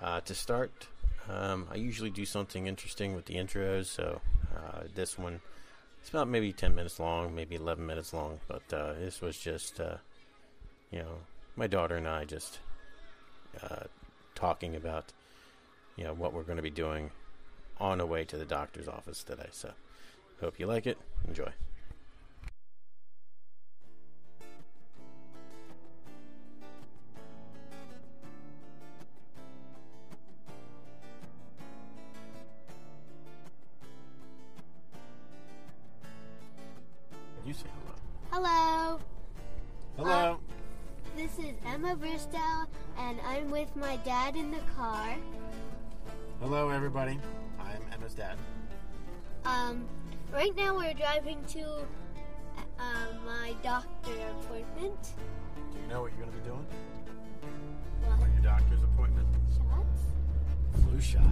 Uh, to start, um, I usually do something interesting with the intros, so uh, this one it's about maybe 10 minutes long, maybe 11 minutes long, but uh, this was just, uh, you know, my daughter and I just uh, talking about, you know, what we're going to be doing on the way to the doctor's office today. So, hope you like it. Enjoy. With my dad in the car. hello, everybody. I'm Emma's dad. Um, right now we're driving to uh, my doctor appointment. Do you know what you're going to be doing What? on your doctor's appointment? Shot. Flu shot.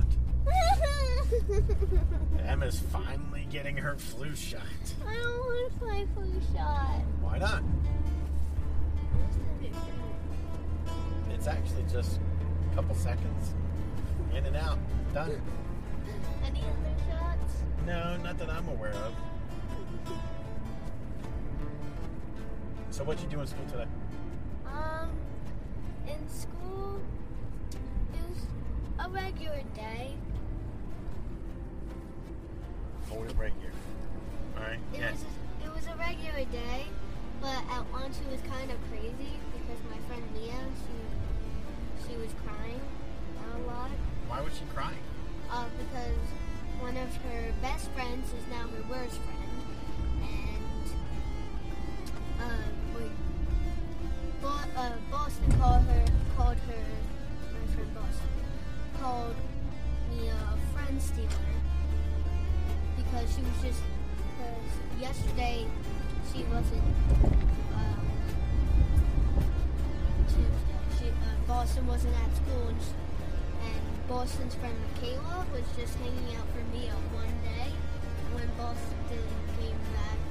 Emma's finally getting her flu shot. I don't want to play flu shot. Why not? It's actually just a couple seconds. In and out. Done. Any other shots? No, not that I'm aware of. So what you do in school today? Um, in school, it was a regular day. Hold it right here. Alright? It Yeah. was a, it was a regular day, but at lunch it was kind of crazy because my friend Mia, she she was crying a lot. Why was she crying? Uh, because one of her best friends is now her worst friend, and um, wait, Bo- uh, Boston called her called her my friend Boston called me a friend stealer because she was just because yesterday she wasn't um, Boston wasn't at school and, and Boston's friend Michaela was just hanging out for me on one day. When Boston came back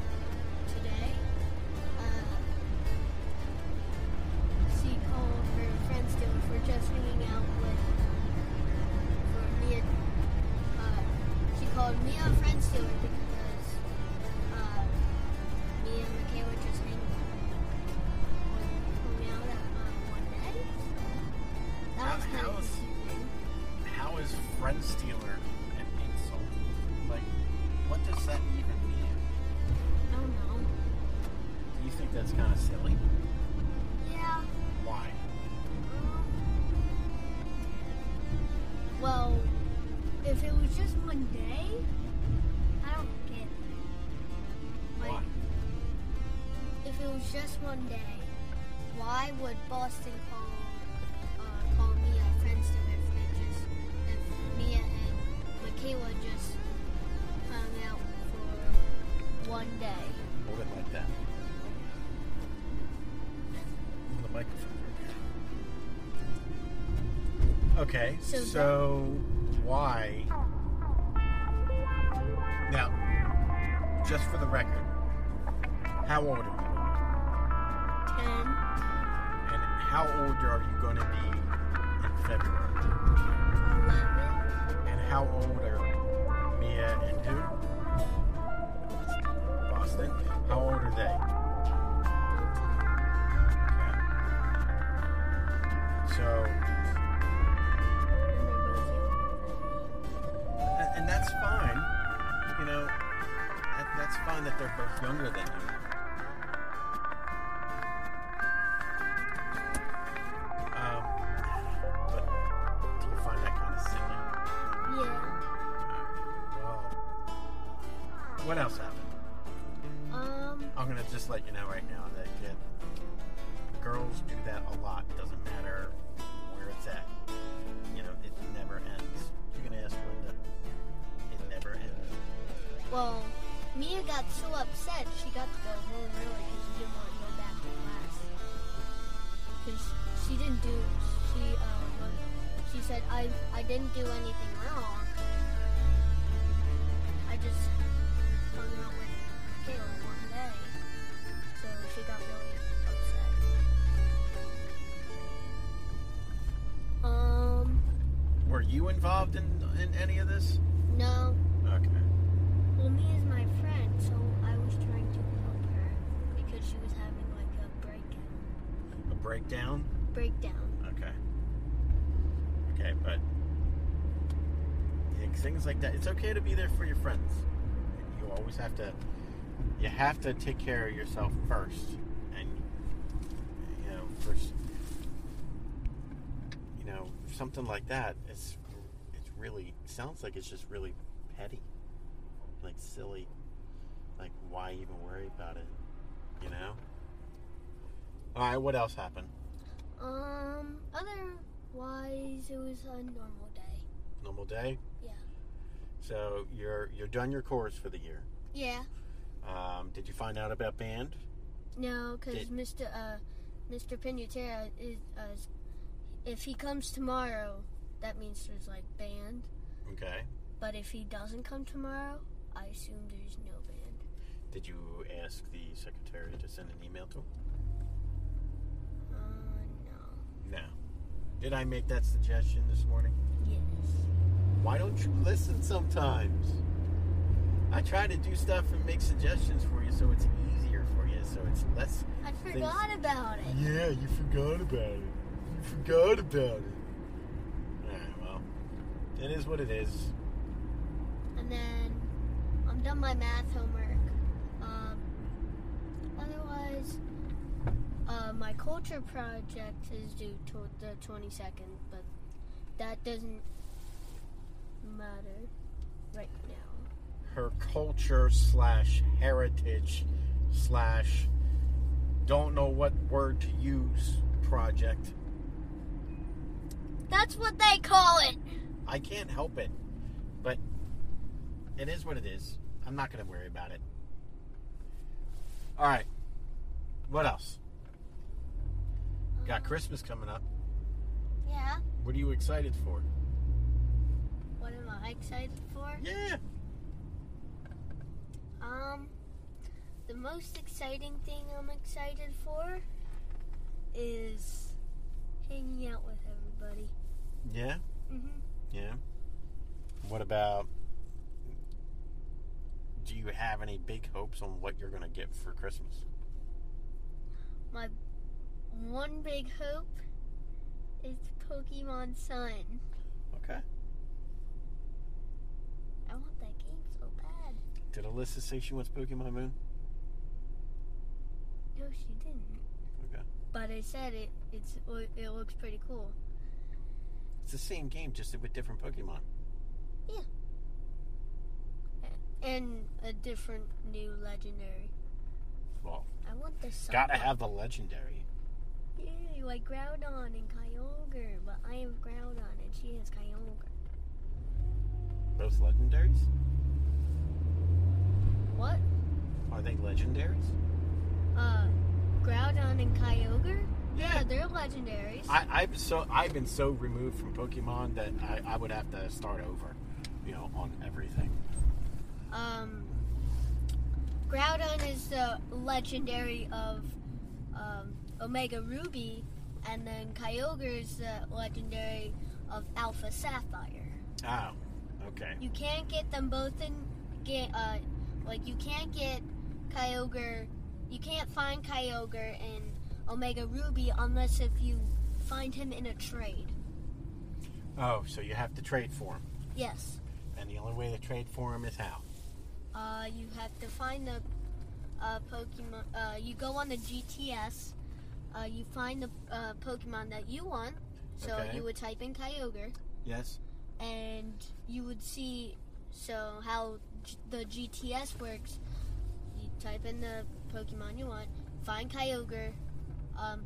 was just one day, why would Boston call uh, call me a friend if they just if Mia and Michaela just hung out for one day? Hold it like that. Move the microphone. Okay, so, So why? How old are you going to be in February? And how old are Mia and who? Boston. How old are they? Okay. So, and, that's fine. You know, that, that's fine that they're both younger than you. Didn't do anything wrong. I just hung out with Kayla one day, so she got really upset. Um. Were you involved in in any of this? No. Okay. Well, me is my friend, so I was trying to help her because she was having like a breakdown. A breakdown. Breakdown. Okay. Okay, but yeah, things like that. It's okay to be there for your friends. You always have to. You have to take care of yourself first, and you know, first. You know, something like that. It's it's really sounds like it's just really petty, like silly. Like why even worry about it? You know. All right. What else happened? Um, otherwise, it was a normal day. Normal day. Yeah. So you're you're done your course for the year. Yeah. Um, did you find out about band? No, because Mr. Uh, Mr. Pinutera is, uh, if he comes tomorrow, that means there's like band. Okay. But if he doesn't come tomorrow, I assume there's no band. Did you ask the secretary to send an email to him? Uh, no. No. Did I make that suggestion this morning? Yes. Why don't you listen sometimes? I try to do stuff and make suggestions for you so it's easier for you, so it's less. I forgot about it. Yeah, you forgot about it. You forgot about it. Alright, well, it is what it is. And then I'm done my math homework. Um, otherwise, uh, my culture project is due to the 22nd, but that doesn't matter right now. her culture slash heritage slash don't know what word to use project. That's what they call it. I can't help it, but it is what it is. I'm not going to worry about it. All right. What else? Got um, Christmas coming up. Yeah. What are you excited for? I excited for? Yeah. Um, the most exciting thing I'm excited for is hanging out with everybody. Yeah. hmm Yeah. What about? Do you have any big hopes on what you're to get for Christmas? My one big hope is Pokemon Sun. Okay. I want that game so bad. Did Alyssa say she wants Pokemon Moon? No, she didn't. Okay. But I said it. It's it looks pretty cool. It's the same game, just with different Pokemon. Yeah. And a different new legendary. Well, I want the sun. gotta have the legendary. Yeah, like Groudon and Kyogre, but I have Groudon and she has Kyogre. Both legendaries? What? Are they legendaries? Uh, Groudon and Kyogre? Yeah. Yeah, they're legendaries. I, I've so I've been so removed from Pokemon that I, I would have to start over, you know, on everything. um, Groudon is the legendary of um, Omega Ruby, and then Kyogre is the legendary of Alpha Sapphire. Oh, okay. You can't get them both in get uh like you can't get Kyogre you can't find Kyogre in Omega Ruby unless if you find him in a trade. Oh, so you have to trade for him, Yes. and the only way to trade for him is how? Uh you have to find the uh Pokemon uh you go on the GTS, uh you find the uh, Pokemon that you want. So Okay. you would type in Kyogre Yes. and you would see so how the GTS works. You type in the Pokemon you want, find Kyogre, um,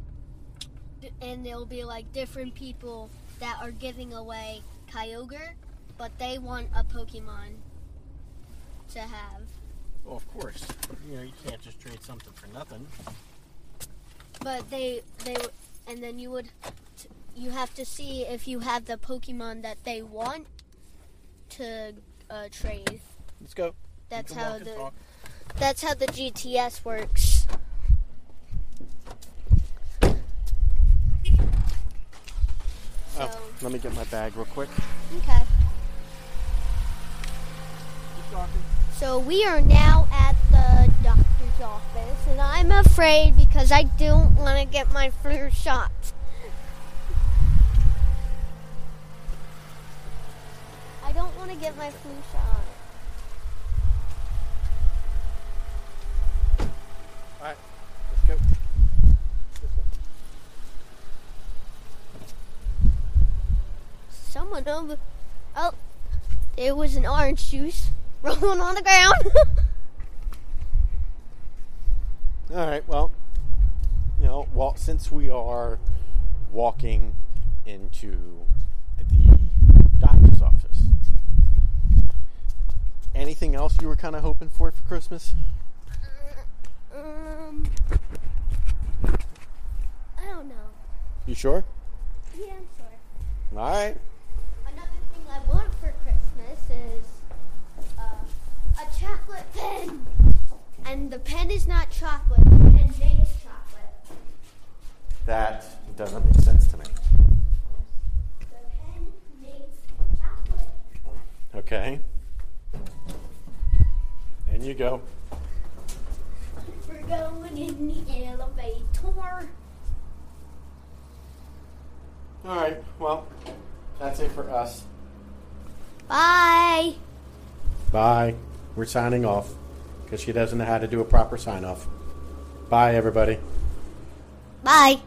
and there'll be like different people that are giving away Kyogre, but they want a Pokemon to have. Well, of course. You know, you can't just trade something for nothing. But they they and then you would t- you have to see if you have the Pokemon that they want to uh, trade. Let's go. That's how the talk. That's how the GTS works. Oh, so, Oh. Let me get my bag real quick. Okay. So we are now at the doctor's office, and I'm afraid because I don't want to get my flu shot. I don't want to get my flu shot. All right, let's go. Someone over. Oh, there was an orange juice rolling on the ground. All right. Well, you know, well, since we are walking into the doctor's office, anything else you were kind of hoping for for Christmas? Um, I don't know. You sure? Yeah, I'm sure. All right. Another thing I want for Christmas is uh, a chocolate pen. And the pen is not chocolate, the pen makes chocolate. That doesn't make sense to me. The pen makes chocolate. Okay. In you go. We're going in the elevator. All right. Well, that's it for us. Bye. Bye. We're signing off because she doesn't know how to do a proper sign off. Bye, everybody. Bye.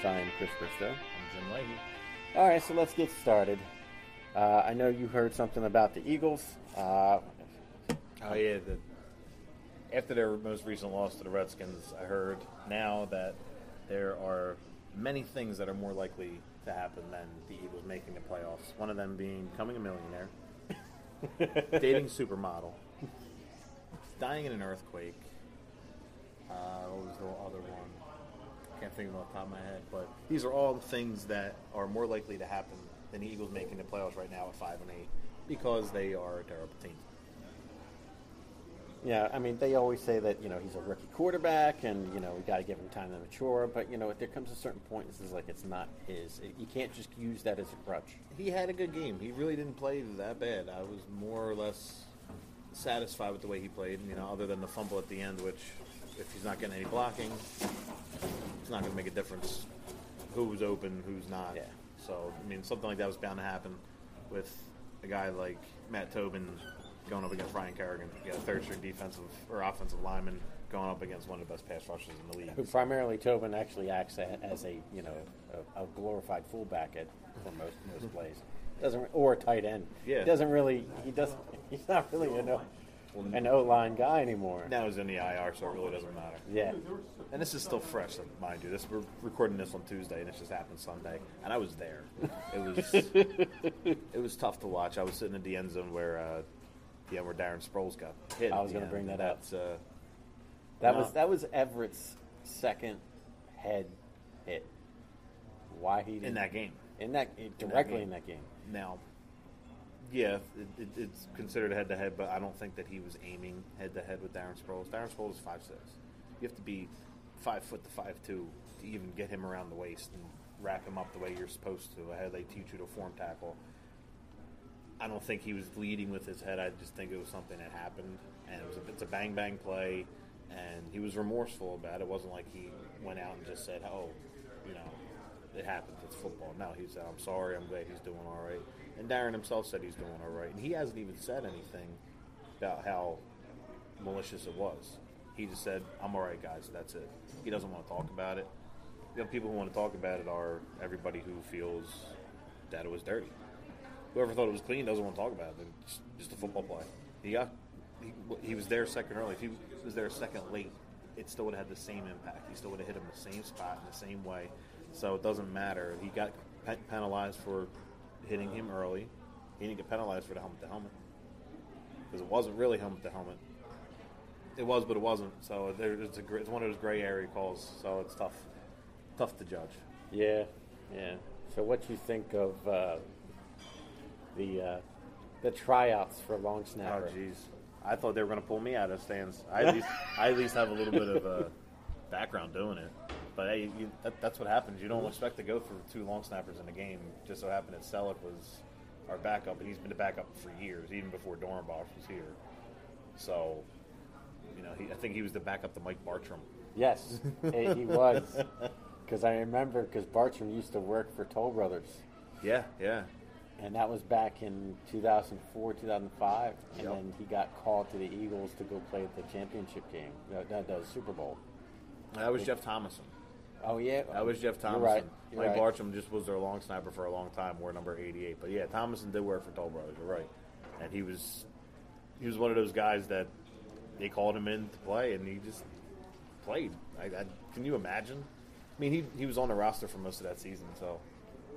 And I am Chris Bristow. I'm Jim Leahy. All right, so let's get started. Uh, I know you heard something about the Eagles. Uh, Oh yeah, the, after their most recent loss to the Redskins, I heard now that there are many things that are more likely to happen than the Eagles making the playoffs. One of them being becoming a millionaire, dating supermodel, dying in an earthquake. Uh, what was the other one? I can't think of it off the top of my head, but these are all things that are more likely to happen than the Eagles making the playoffs right now at five and eight because they are a terrible team. yeah, I mean, they always say that you know he's a rookie quarterback, and you know we got to give him time to mature. But you know, there comes a certain point. This is like it's not his. You can't just use that as a crutch. he had a good game. He really didn't play that bad. I was more or less satisfied with the way he played. You know, other than the fumble at the end, which if he's not getting any blocking, it's not going to make a difference who's open, who's not. Yeah. So I mean, something like that was bound to happen with a guy like Matt Tobin going up against Ryan Kerrigan. You got a third string defensive or offensive lineman going up against one of the best pass rushers in the league. Who primarily Tobin actually acts as a you know a, a glorified fullback at for most most plays. Doesn't or a tight end. Yeah. He doesn't really. He doesn't. He's not really an O, an O line guy anymore. Now he's in the IR, so it really doesn't matter. Yeah. And this is still fresh, mind you. This we're recording this on Tuesday, and it just happened Sunday, and I was there. It was it was tough to watch. I was sitting in the end zone where uh, end where Darren Sproles got hit. I was gonna bring that up. Uh, That No. was that was Everett's second head hit. Why he didn't in that game. in that directly game. in that game. Now, yeah, it, it, it's considered head to head, but I don't think that he was aiming head to head with Darren Sproles. Darren Sproles is five six. You have to be five foot to five two to even get him around the waist and wrap him up the way you're supposed to. How they teach you to form tackle. I don't think he was leading with his head. I just think it was something that happened, and it was a, it's a bang bang play, and he was remorseful about it. It wasn't like he went out and just said, "Oh, you know, it happens. It's football." Now he said, "I'm sorry. I'm glad he's doing all right." And Darren himself said he's doing all right, and he hasn't even said anything about how malicious it was. He just said, "I'm all right, guys. That's it." He doesn't want to talk about it. The people who want to talk about it are everybody who feels that it was dirty. Whoever thought it was clean doesn't want to talk about it. It's just a football play. He got he, he was there second early. If he was there a second late, it still would have had the same impact. He still would have hit him the same spot in the same way. So it doesn't matter. He got pe- penalized for hitting him early. He didn't get penalized for the helmet to helmet because it wasn't really helmet to helmet. It was, but it wasn't. So there, it's a gr- it's one of those gray area calls. So it's tough, tough to judge. Yeah, yeah. So what you think of uh, the uh, the tryouts for long snapper? Oh jeez, I thought they were going to pull me out of stands. I at least I at least have a little bit of uh, background doing it. But hey, you, that, that's what happens. You don't expect to go for two long snappers in a game. Just so happened that Celek was our backup, and he's been the backup for years, even before Dorenbos was here. So, you know, he, I think he was the backup to Mike Bartram. Yes, eh, he was. Because I remember because Bartram used to work for Toll Brothers, Yeah, yeah. and that was back in 2004, 2005. And Yep. then he got called to the Eagles to go play at the championship game, no, no, the Super Bowl. That was Jeff Thomason. Oh yeah, That was Jeff You're right. You're Mike right. Bartram just was their long sniper for a long time. Wore number eighty-eight, but yeah, Thomason did work for Toll Brothers. You're right, and he was he was one of those guys that they called him in to play, and he just played. I, I, can you imagine? I mean, he he was on the roster for most of that season, so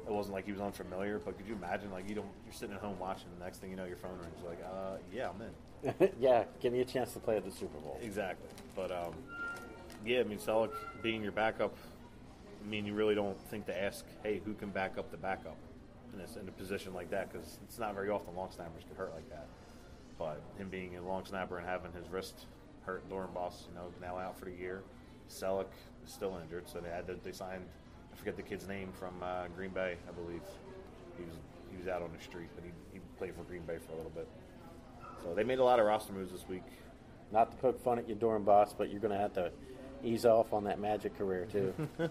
it wasn't like he was unfamiliar. But could you imagine, like you don't you're sitting at home watching, the next thing you know, your phone rings. You're like, uh, yeah, I'm in. yeah, give me a chance to play at the Super Bowl. Exactly. But um, yeah, I mean, Celek being your backup, I mean, you really don't think to ask, hey, who can back up the backup in, this, in a position like that? Because it's not very often long snappers get hurt like that. But him being a long snapper and having his wrist hurt, Boss, you know, now out for the year. Celek is still injured, so they had to they signed. I forget the kid's name from uh, Green Bay, I believe. He was he was out on the street, but he, he played for Green Bay for a little bit. So they made a lot of roster moves this week. Not to poke fun at your Dorenbos, but you're going to have to ease off on that magic career too.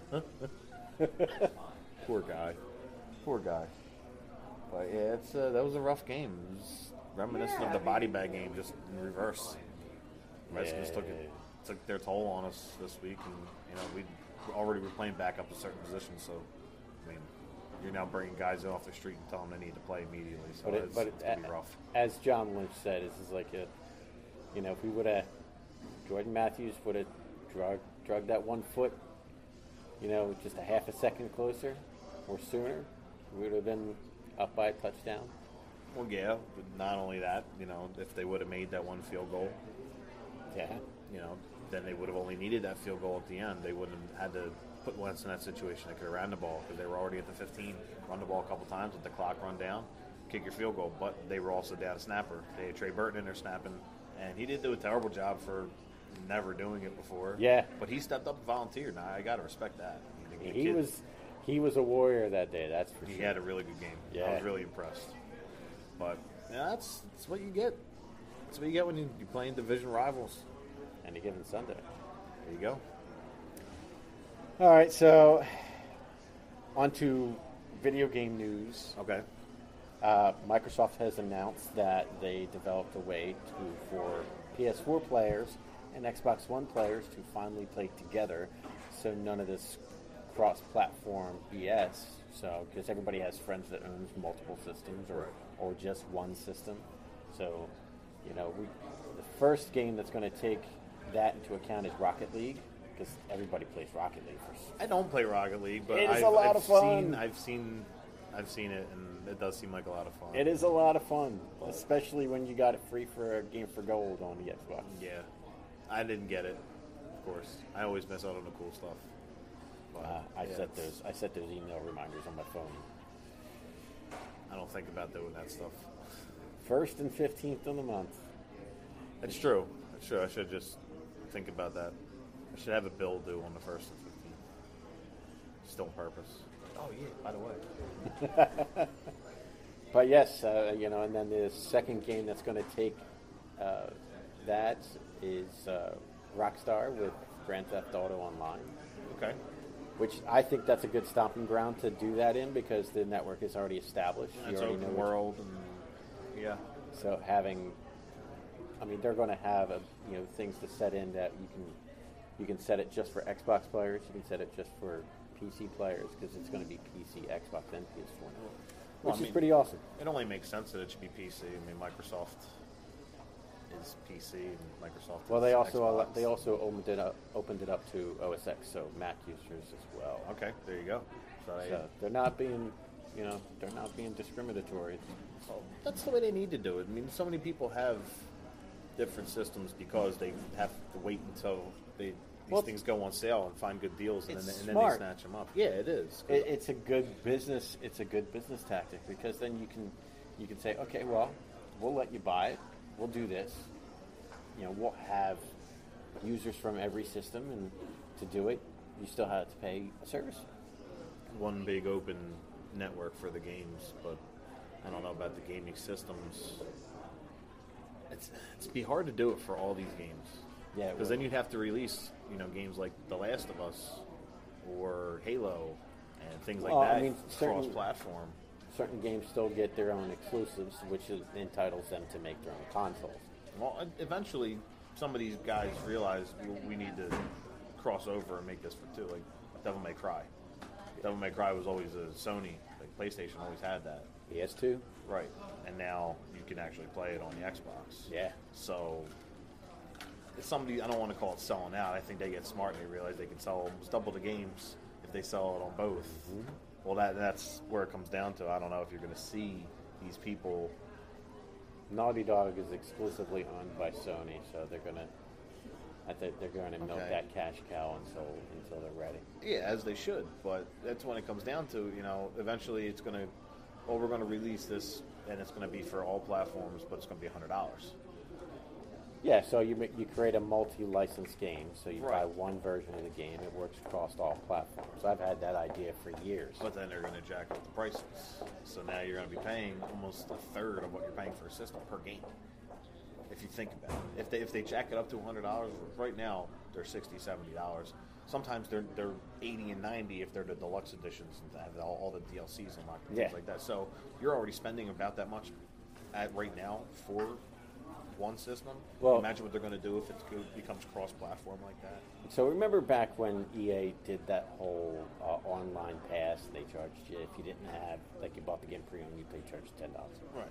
Poor guy. Poor guy. But yeah, it's uh, that was a rough game. It was reminiscent of the body bag game, just in reverse. Redskins took it took their toll on us this week, and you know we already were playing back up to certain positions. So, I mean, you're now bringing guys in off the street and telling them they need to play immediately. So But it, it's, but it's it, gonna be rough. as John Lynch said, this is like a, you know, if we would have, Jordan Matthews would have drug drug that one foot, you know, just a half a second closer or sooner, we would have been up by a touchdown. Well, yeah, but not only that, you know, if they would have made that one field goal, Yeah, you know, then they would have only needed that field goal at the end. They wouldn't have had to put Wentz in that situation. They could have ran the ball because they were already at the 15, run the ball a couple times, let the clock run down, kick your field goal. But they were also down a snapper. They had Trey Burton in there snapping, and he did do a terrible job for never doing it before. Yeah. But he stepped up and volunteered. Now, I got to respect that. I mean, he kid- was he was a warrior that day. That's for He sure. He had a really good game. I Yeah. was really impressed. But yeah, that's, that's what you get. That's what you get when you, you're playing division rivals. Any given Sunday. There you go. All right, so on to video game news. Okay. Uh, Microsoft has announced that they developed a way to for PS4 players and Xbox One players to finally play together, so none of this cross-platform BS. So because everybody has friends that owns multiple systems or or just one system, so you know we the first game that's going to take that into account is Rocket League because everybody plays Rocket League for I don't play Rocket League, but It is I've, a lot I've of fun. Seen, I've seen, I've seen it, and it does seem like a lot of fun. It is a lot of fun, especially when you got it free for a game for gold on the Xbox. Yeah, I didn't get it. Of course, I always miss out on the cool stuff. But, Uh, I yeah, set those. I set those email reminders on my phone. I don't think about doing that stuff. First and fifteenth of the month. It's true. It's true. I should just think about that. I should have a bill due on the first and fifteenth. Still on purpose. Oh yeah. By the way. But yes, uh, you know, and then the second game that's going to take uh, that is uh, Rockstar with Grand Theft Auto Online, Okay. which I think that's a good stomping ground to do that in because the network is already established. You It's already know world, and yeah. So having I mean, they're going to have a, you know things to set in that you can you can set it just for Xbox players. You can set it just for PC players because it's going to be PC, Xbox, and PS4, now, Well, which I is mean- pretty awesome. It only makes sense that it should be PC. I mean, Microsoft is PC, and Microsoft. Well, they also al- they also opened it up opened it up to OS X, so Mac users as well. Okay, there you go. So, they- So they're not being, you know, they're not being discriminatory. Well, that's the way they need to do it. I mean, so many people have different systems because they have to wait until they these Well, things go on sale and find good deals, and, then, and then they snatch them up. Yeah, it is. It, it's a good business. It's a good business tactic because then you can you can say, okay, well, we'll let you buy it. We'll do this. You know, we'll have users from every system, and to do it, you still have to pay a service. one big open network for the games, but I don't know about the gaming systems. It's it's be hard to do it for all these games. Yeah, because then you'd have to release you know games like The Last of Us or Halo and things like Well, I that mean, certain- cross-platform. Certain games still get their own exclusives, which is, entitles them to make their own consoles. Well, eventually, some of these guys realize we, we need to cross over and make this for two. Like Devil May Cry. Devil May Cry was always a Sony. Like PlayStation always had that. PS2, Right. And now you can actually play it on the Xbox. yeah. So it's somebody I don't want to call it selling out. I think they get smart and they realize they can sell almost double the games if they sell it on both. Mm-hmm. Well, that that's where it comes down to. I don't know if you're going to see these people. Naughty Dog is exclusively owned by Sony, so they're gonna. I think they're going to milk Okay. that cash cow until until they're ready. Yeah, as they should. But that's when it comes down to. You know, eventually it's going to. Well, we're going to release this, and it's going to be for all platforms, but it's going to be hundred dollars. Yeah, so you you create a multi-license game, so you buy Right. one version of the game. It works across all platforms. I've had that idea for years. But then they're going to jack up the prices. So now you're going to be paying almost a third of what you're paying for a system per game. If you think about it, if they if they jack it up to hundred dollars, right now they're 60 dollars. Sometimes they're they're eighty and ninety if they're the deluxe editions and have all, all the DLCs unlocked and Yeah. things like that. So you're already spending about that much at right now for one system. Well- imagine what they're going to do if it becomes cross-platform like that. So remember back when EA did that whole uh, online pass? They charged you if you didn't have, like, you bought the game pre-owned, you they charged ten dollars. Right.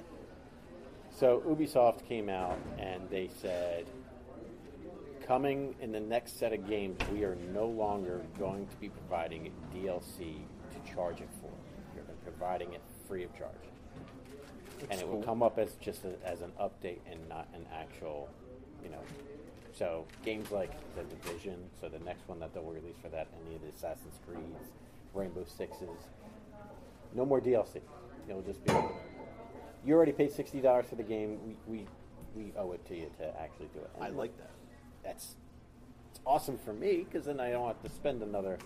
So Ubisoft came out and they said, coming in the next set of games, we are no longer going to be providing DLC to charge it for. You're providing it free of charge. And it will cool. come up as just a, as an update and not an actual, you know. So games like the Division, so the next one that they'll release for that, any of the Assassin's Creeds, Rainbow Sixes, no more DLC. It'll just be. You already paid sixty dollars for the game. We, we we owe it to you to actually do it. And I like that. That's it's awesome for me because then I don't have to spend another,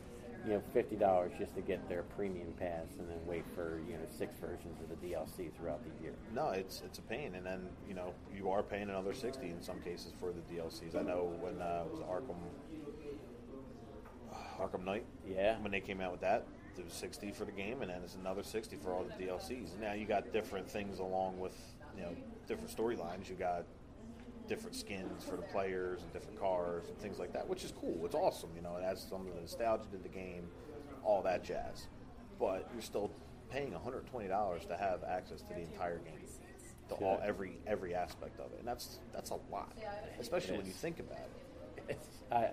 you know, fifty dollars just to get their premium pass and then wait for you know six versions of the DLC throughout the year. No, it's it's a pain, and then you know you are paying another sixty in some cases for the DLCs. I know when uh, it was Arkham Arkham Knight Yeah. when they came out with that, it was sixty for the game, and then it's another sixty for all the DLCs. Now you got different things along with you know different storylines. You got different skins for the players and different cars and things like that, which is cool. It's awesome. You know, it adds some of the nostalgia to the game, all that jazz. But you're still paying $120 to have access to the entire game, to all every every aspect of it, and that's that's a lot, especially when you think about it. It's, I,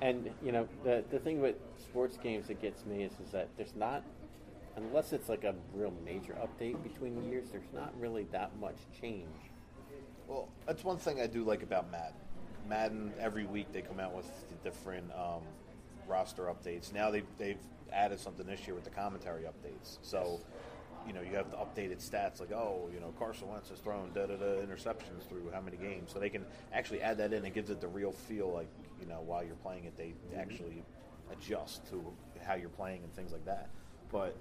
and you know the the thing with sports games that gets me is is that there's not unless it's like a real major update between years. There's not really that much change. Well, that's one thing I do like about Madden. Madden every week they come out with the different um, roster updates. Now they they've added something this year with the commentary updates. So, you know, you have the updated stats like, oh, you know, Carson Wentz has thrown da da da interceptions through how many games. So they can actually add that in. It gives it the real feel, like you know, while you're playing it, they actually adjust to how you're playing and things like that. But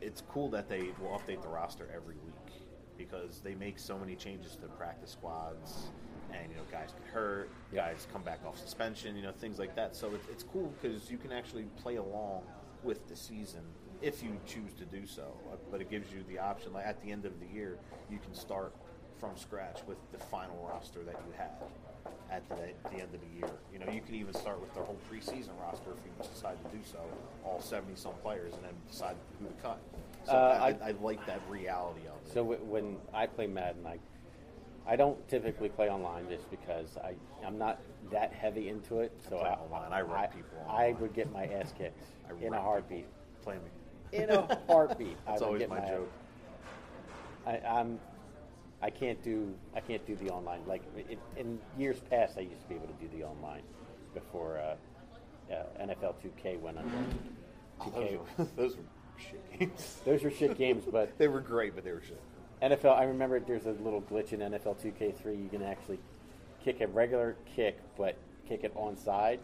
it's cool that they will update the roster every week because they make so many changes to practice squads and you know guys get hurt guys come back off suspension you know things like that so it's, it's cool because you can actually play along with the season if you choose to do so but it gives you the option like at the end of the year you can start from scratch with the final roster that you had at the, the end of the year. You know, you can even start with their whole preseason roster if you decide to do so, all 70 some players, and then decide who to cut. So Uh, I, I- I, like that reality of it. So w- when I play Madden, I I don't typically play online just because I I'm not that heavy into it. So play I, online. I wreck people I would get my ass kicked I in a heartbeat. Play me. In a heartbeat. I That's would always get my joke. I, I'm I can't do I can't do the online like in, in years past. I used to be able to do the online before uh, uh, NFL 2K went under. Oh, 2K. those, were, those were shit games. Those were shit games, but they were great, but they were shit. NFL. I remember there's a little glitch in NFL 2K3. You can actually kick a regular kick, but kick it onside,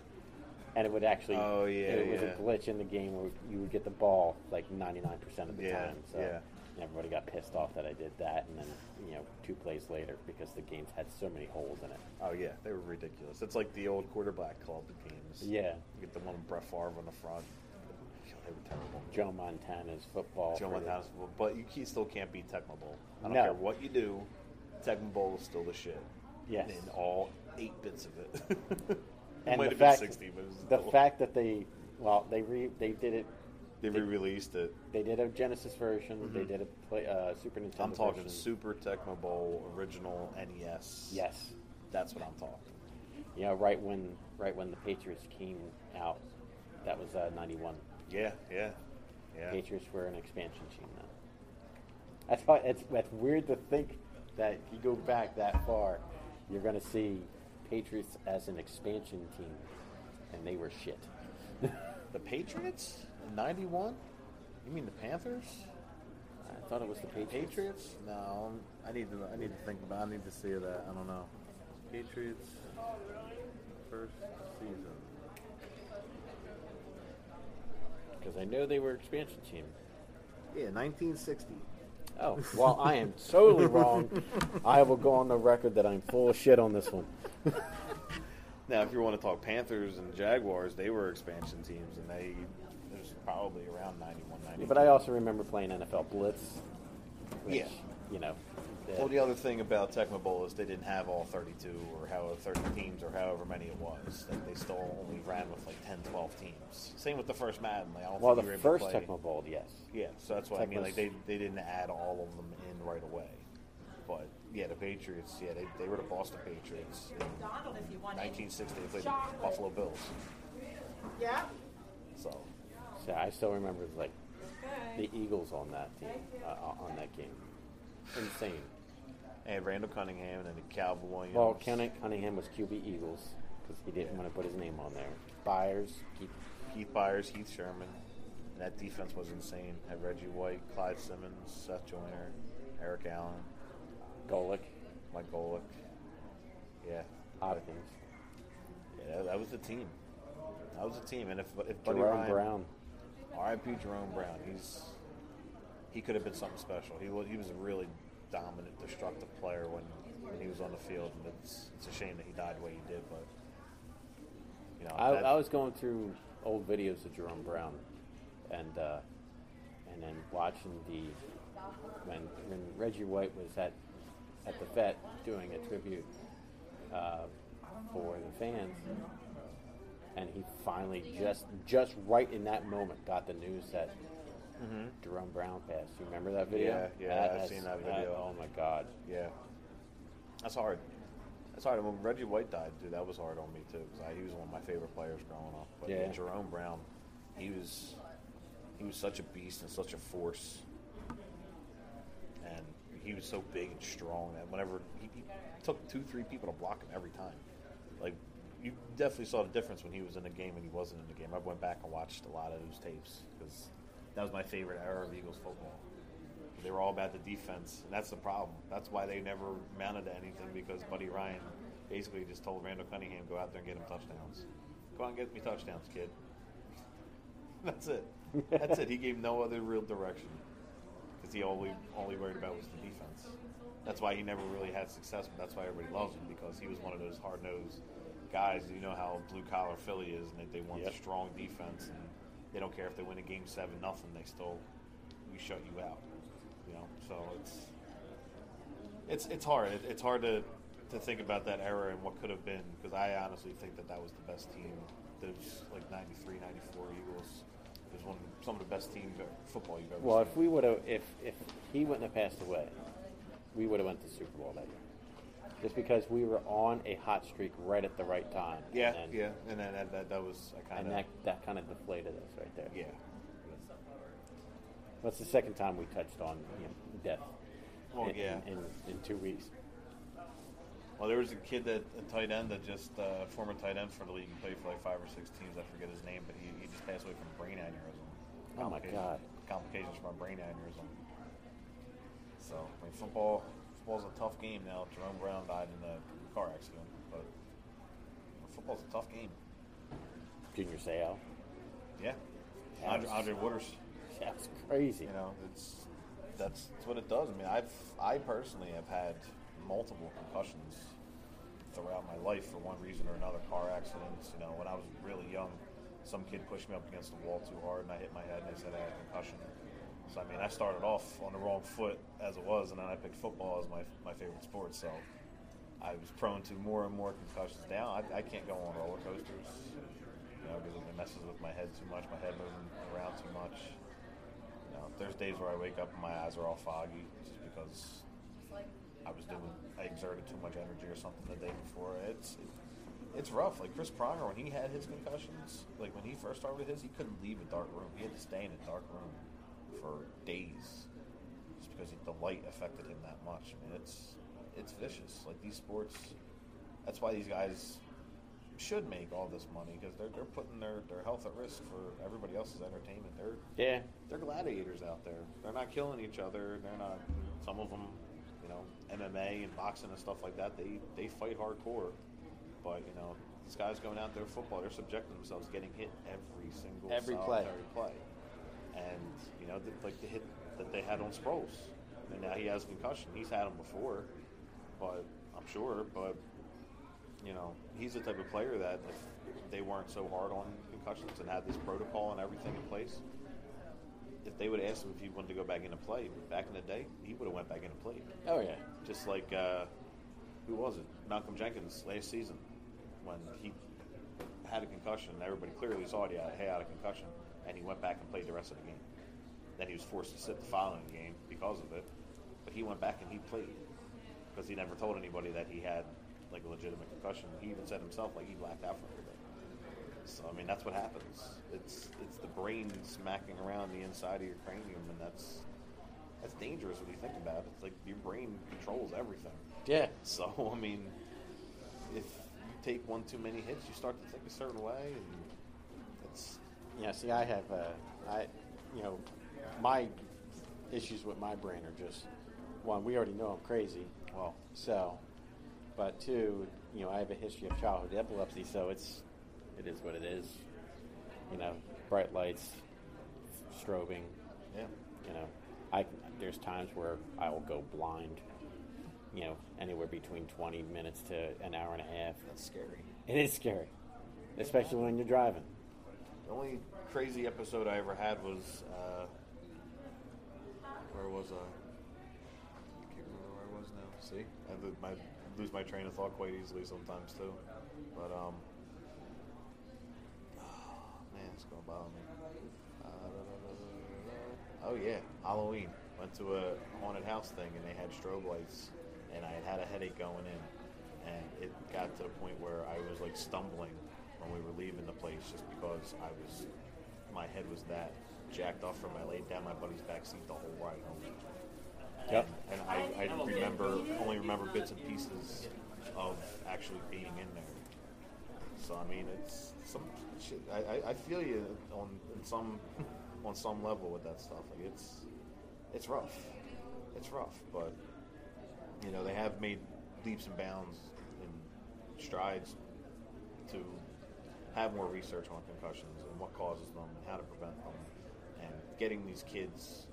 and it would actually. Oh, yeah, It was yeah. a glitch in the game where you would get the ball like 99% of the Yeah, time. So yeah. everybody got pissed off that I did that, and then you know two plays later because the games had so many holes in it. Oh yeah, they were ridiculous. It's like the old quarterback called the games. Yeah. You get the one with Brett Favre on the front. They were terrible. Joe Montana's football. Joe for the- Montana's, but you still can't beat Tecmo Bowl. I don't No. care what you do. Tecmo Bowl is still the shit. Yes. In all eight bits of it. it And might the have fact, been sixty, but it was the still- fact that they, well, they re, they did it they re-released it. They did a Genesis version. They did a play, uh, Super Nintendo. Mm-hmm. I'm talking version. Super Tecmo Bowl original NES. Yes. that's what I'm talking. You know, right when right when the Patriots came out, that was uh, '91. Yeah, yeah, yeah. Patriots were an expansion team then. That's why it's that's weird to think that if you go back that far, you're going to see Patriots as an expansion team, and they were shit. The Patriots in '91. You mean the Panthers? I thought it was the Patriots. Patriots? No, I need to. I need to think about. I need to see that. I don't know. Patriots first season. Because I know they were expansion team. Yeah, 1960. Oh, well, I am totally wrong. I will go on the record that I'm full of shit on this one. Now, if you want to talk Panthers and Jaguars, they were expansion teams, and they it was probably around 91, 92. But I also remember playing NFL Blitz. Which, Yeah. You know. Well, the other thing about Tecmo Bowl is they didn't have all 32 or however 30 teams or however many it was. That they still only ran with like 10, 12 teams. Same with the first Madden. Like, I don't well, think the you were able first to play. Tecmo Bowl, yes. Yeah, so that's what I mean. Like they, they didn't add all of them in right away. But yeah, the Patriots. Yeah, they, they were the Boston Patriots in McDonald if you want any 1960. They played the Buffalo Bills. Yeah. So So I still remember like Okay. the Eagles on that team, uh, on that game. Insane. And Randall Cunningham and then Cal Williams. Well, Cunning- Cunningham was QB Eagles because he didn't want to put his name on there. Byars, Keith, Keith Byars, Heath Sherman. And that defense was insane. Had Reggie White, Clyde Simmons, Seth Joyner, Eric Allen, Golic, Mike Golic. Yeah, Hopkins, yeah, that, that was the team. That was the team. And if if Buddy Jerome Ryan, Brown. R.I.P. Jerome Brown. He's he could have been something special. He was he was a really dominant, destructive player when, when he was on the field, and it's it's a shame that he died the way he did. But you know, I, that- I was going through old videos of Jerome Brown, and uh, and then watching the when when Reggie White was at at the vet doing a tribute uh, for the fans, and he finally just just right in that moment got the news that Jerome Brown pass. You remember that video? Mm-hmm. Yeah, yeah, I've seen that video. oh my God! yeah, that's hard. That's hard. When Reggie White died, dude, that was hard on me too because he was one of my favorite players growing up. But Yeah. Jerome Brown, he was he was such a beast and such a force, and he was so big and strong that whenever he, he took two, three people to block him every time, like you definitely saw the difference when he was in the game and he wasn't in the game. I went back and watched a lot of those tapes because that was my favorite era of Eagles football. They were all about the defense, and that's the problem. That's why they never mounted to anything because Buddy Ryan basically just told Randall Cunningham, "Go out there and get him touchdowns. Go out and get me touchdowns, kid." That's it. That's it. He gave no other real direction because he only only worried about was the defense. That's why he never really had success, but that's why everybody loves him because he was one of those hard nosed guys. You know how blue collar Philly is, and they, they want Yep. the strong defense, and they don't care if they win a game seven nothing. They still we shut you out. You know, so it's It's it's hard. It, it's hard to to think about that era and what could have been because I honestly think that that was the best team. Those like 93, 94 Eagles. It was one of, some of the best teams of football you've ever Well, seen. if we would have, if if he wouldn't have passed away, we would have went to the Super Bowl that year. Just because we were on a hot streak right at the right time. yeah, and, yeah, and then that, that, that was kind And of that that kind of deflated us right there. yeah. That's the second time we touched on you know, death. Well, in, yeah. In, in two weeks. Well, there was a kid that a tight end that just uh, former tight end for the league. and played for like five or six teams. I forget his name, but he, he just passed away from brain aneurysm. Oh, my God. Complications from a brain aneurysm. So I mean, football football's a tough game now. Jerome Brown died in a car accident, but football's a tough game. Junior Seau. Yeah, Yeah, Andre, it's- Andre Waters. That's crazy. You know, it's that's, that's what it does. I mean, I've I personally have had multiple concussions throughout my life for one reason or another. Car accidents. You know, when I was really young, some kid pushed me up against the wall too hard, and I hit my head, and they said I had a concussion. So I mean, I started off on the wrong foot as it was, and then I picked football as my my favorite sport. So I was prone to more and more concussions. Now I, I can't go on roller coasters. You know, because it messes with my head too much. My head moving around too much. You know, there's days where I wake up and my eyes are all foggy just because I was doing, I exerted too much energy or something the day before. It's it's rough. Like Chris Pronger, when he had his concussions, like when he first started his, he couldn't leave a dark room. He had to stay in a dark room for days just because the light affected him that much. I mean, it's it's vicious. Like these sports, that's why these guys should make all this money because they're they're putting their, their health at risk for everybody else's entertainment. They're Yeah. they're gladiators out there. They're not killing each other. They're not. Some of them, you know, MMA and boxing and stuff like that. They they fight hardcore, but you know, these guys going out there football, they're subjecting themselves getting hit every single Every play. play. And you know, the, like the hit that they had on Sproles. And now he has a concussion. He's had them before, but I'm sure. But you know, he's the type of player that if they weren't so hard on concussions and had this protocol and everything in place, if they would have asked him if he wanted to go back into play back in the day, he would have went back into play. Oh yeah. Just like uh, who was it? Malcolm Jenkins last season when he had a concussion. Everybody clearly saw he had, he had a concussion, and he went back and played the rest of the game. Then he was forced to sit the following game because of it, but he went back and he played because he never told anybody that he had like a legitimate concussion. He even said himself like he blacked out for a little bit. So I mean that's what happens. It's it's the brain smacking around the inside of your cranium, and that's that's dangerous when you think about it. It's like your brain controls everything. Yeah. So I mean, if you take one too many hits, you start to think a certain way, and it's Yeah, see, I have, uh, I, you know, my issues with my brain are just one. We already know I'm crazy, well, so, but two, you know, I have a history of childhood epilepsy, so it's, it is what it is. You know, bright lights, strobing. yeah. You know, I there's times where I will go blind. You know, anywhere between 20 minutes to an hour and a half. That's scary. It is scary, especially when you're driving. The only crazy episode I ever had was uh, where was I? I can't remember where I was now. See, I lose my, lose my train of thought quite easily sometimes too. But um, man, it's gonna bother me. Oh yeah, Halloween. Went to a haunted house thing and they had strobe lights, and I had had a headache going in, and it got to the point where I was like stumbling when we were leaving the place just because I was, my head was that jacked up from I laid down my buddy's back seat the whole ride home. Yep. And I, I remember only remember bits and pieces of actually being in there. So I mean, it's some shit. I, I, feel you on some on some level with that stuff. Like it's it's rough. It's rough, but you know they have made leaps and bounds and strides to have more research on concussions and what causes them and how to prevent them, and getting these kids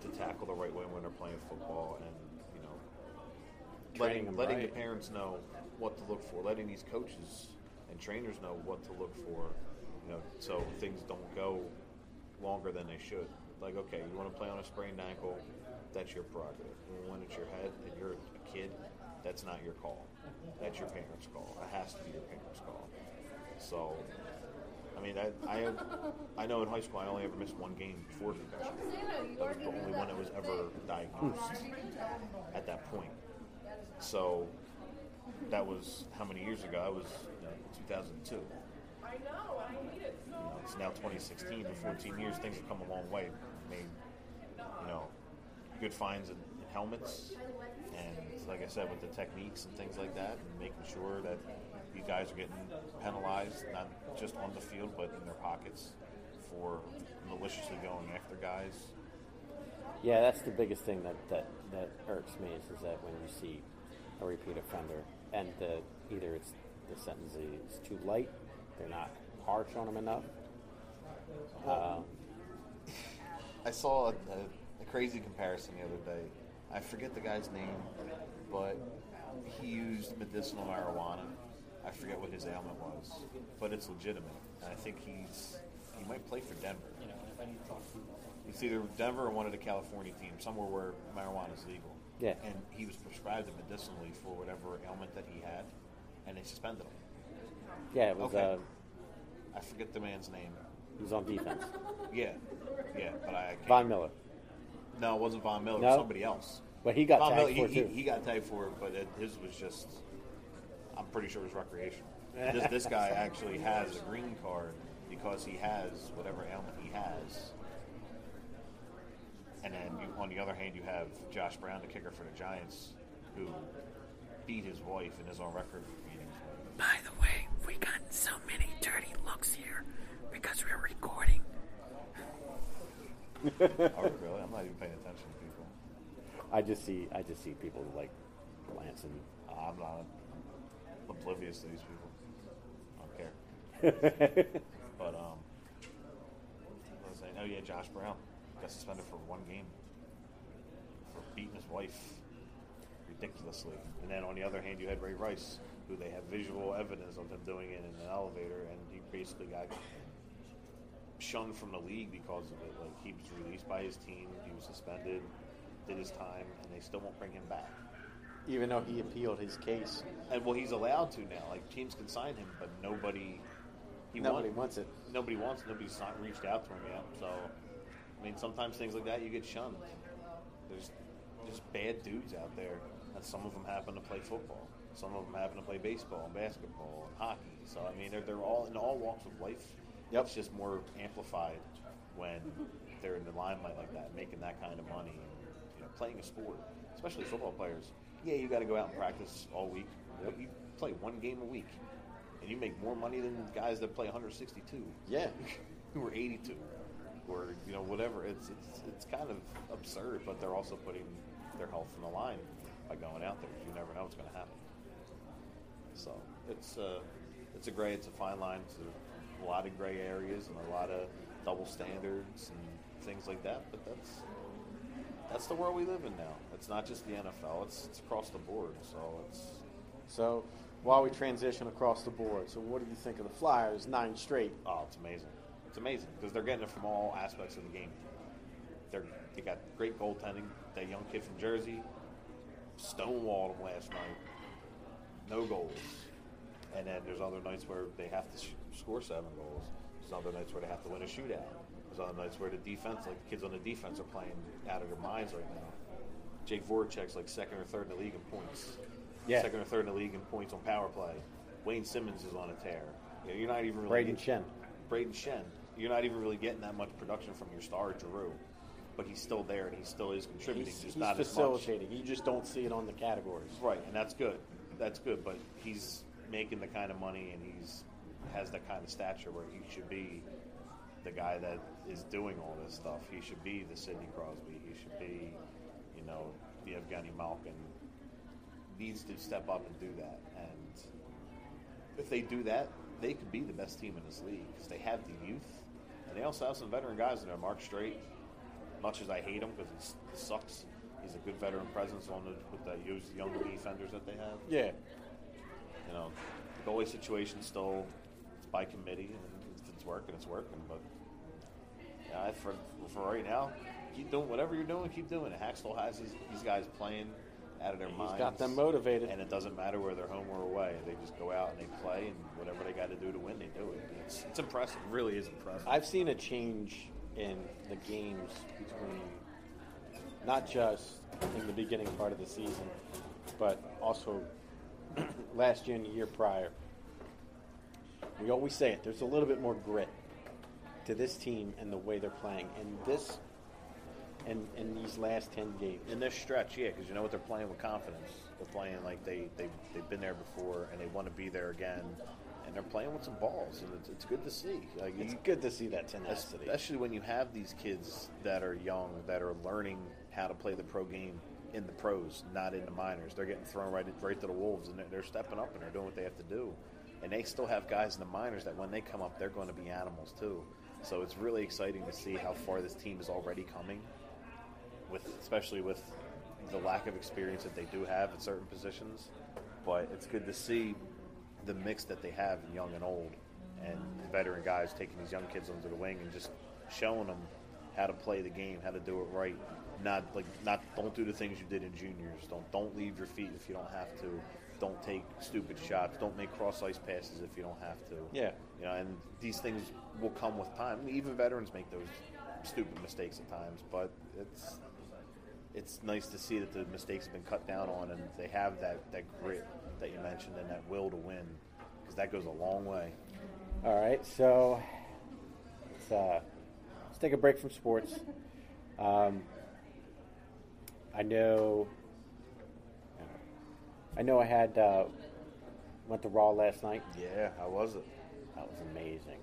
to tackle the right way when they're playing football, and you know, Training letting letting right. the parents know what to look for, letting these coaches and trainers know what to look for, you know, so things don't go longer than they should. Like, okay, you want to play on a sprained ankle, that's your prerogative. When it's your head and you're a kid, that's not your call. That's your parents' call. It has to be your parents' call. So, I mean, I, I, I know in high school I only ever missed one game before concussion. That was the only one that was ever diagnosed at that point. So, that was how many years ago? That was you know, 2002. I know, I need it so You know, it's now 2016. In 14 years, things have come a long way. Made, you know, good finds in, in helmets, and like I said, with the techniques and things like that, and making sure that you guys are getting penalized, not just on the field, but in their pockets for maliciously going after guys. Yeah, that's the biggest thing that, that, that irks me is, is that when you see a repeat offender and the, either it's the sentence is too light, they're not harsh on them enough. Um, I saw a, a, a crazy comparison the other day. I forget the guy's name, but he used medicinal marijuana. I forget what his ailment was, but it's legitimate. And I think he's he might play for Denver. You know, It's either Denver or one of the California teams, somewhere where marijuana is legal. Yeah. And he was prescribed it medicinally for whatever ailment that he had, and they suspended him. yeah, it was. Okay. Uh, I forget the man's name. he was on defense. Yeah, yeah, but I can't. Von Miller, No, it wasn't Von Miller. It No? was somebody else. but he got Von tagged Miller, for he, it he, he got tagged for it, but it, his was just. I'm pretty sure it was recreational. this, this guy actually has a green card because he has whatever ailment he has. And then you, on the other hand, you have Josh Brown, the kicker for the Giants, who beat his wife and is on record for beating his wife. By the way, we got so many dirty looks here because we're recording. oh, really? I'm not even paying attention to people. I just see, I just see people like glancing. I'm not oblivious to these people. I don't care. But um, what was I saying? Oh yeah, Josh Brown got suspended for one game for beating his wife ridiculously. And then on the other hand, you had Ray Rice, who they have visual evidence of him doing it in an elevator, and he basically got shunned from the league because of it. Like he was released by his team, he was suspended, did his time, and they still won't bring him back. Even though he appealed his case, And well, he's allowed to now. Like teams can sign him, but nobody. He nobody want- wants it. nobody wants. It. Nobody's not reached out to him yet. So, I mean, sometimes things like that you get shunned. There's just bad dudes out there, and some of them happen to play football. Some of them happen to play baseball, and basketball, and hockey. So, I mean, they're, they're all in all walks of life. Yep. It's just more amplified when they're in the limelight like that, making that kind of money, and you know, playing a sport, especially football players. Yeah, you got to go out and practice all week. But you play one game a week, and you make more money than guys that play 162 Yeah, who are 82 or you know whatever. It's it's it's kind of absurd but they're also putting their health on the line by going out there. You never know what's going to happen. So it's uh it's a gray it's a fine line. It's a, a lot of gray areas and a lot of double standards and things like that. But that's that's the world we live in now it's not just the NFL it's it's across the board so it's So while we transition across the board, so what do you think of the Flyers? Nine straight. Oh, it's amazing. It's amazing because they're getting it from all aspects of the game. They're they got great goaltending. That young kid from Jersey stonewalled them last night. No goals. And then there's other nights where they have to sh- score seven goals. There's other nights where they have to win a shootout. There's other nights where the defense, like the kids on the defense, are playing out of their minds right now. Jake Voracek's like second or third in the league in points. Yeah. Second or third in the league in points on power play. Wayne Simmonds is on a tear. You know, you're not even really Brayden getting- Schenn. Brayden Schenn. You're not even really getting that much production from your star Giroux, but he's still there and he still is contributing. He's, just he's not facilitating. You just don't see it on the categories. Right, and that's good. That's good, but he's making the kind of money and he's has that kind of stature where he should be the guy that is doing all this stuff. He should be the Sidney Crosby. He should be, you know, the Evgeny Malkin. Needs to step up and do that. And if they do that, they could be the best team in this league because they have the youth, and they also have some veteran guys in there. Mark Streit, much as I hate him because he sucks, he's a good veteran presence on the with the young- defenders that they have. Yeah. You know, the goalie situation still it's by committee, and if it's working, it's working. But yeah, I, for for right now, keep doing whatever you're doing. Keep doing it. Hakstol has these, these guys playing out of their He's minds. He's got them motivated. and it doesn't matter where they're home or away. They just go out and they play, and whatever they got to do to win, they do it. It's, it's impressive. It really is impressive. I've seen a change in the games between not just in the beginning part of the season, but also last year and the year prior. We always say it. There's a little bit more grit to this team and the way they're playing. And this, and in these last ten games, in this stretch, yeah, because you know what they're playing with confidence. They're playing like they they they've been there before, and they want to be there again. And they're playing with some balls, and it's, it's good to see. Like it's good to see that tenacity. especially when you have these kids that are young that are learning how to play the pro game in the pros, not in the minors. They're getting thrown right right to the wolves, and they're, they're stepping up and they're doing what they have to do. And they still have guys in the minors that when they come up, they're going to be animals too. So it's really exciting to see how far this team is already coming, with especially with the lack of experience that they do have at certain positions. But it's good to see the mix that they have in young and old, and veteran guys taking these young kids under the wing and just showing them how to play the game, how to do it right. Not like not don't do the things you did in juniors. Don't don't leave your feet if you don't have to. Don't take stupid shots. Don't make cross ice passes if you don't have to. Yeah. You know, and these things will come with time. I mean, even veterans make those stupid mistakes at times, but it's it's nice to see that the mistakes have been cut down on and they have that, that grit that you mentioned and that will to win because that goes a long way. All right, so let's, uh, let's take a break from sports. Um, I know, I know, I had uh, went to Raw last night. Yeah, how was it? That was amazing.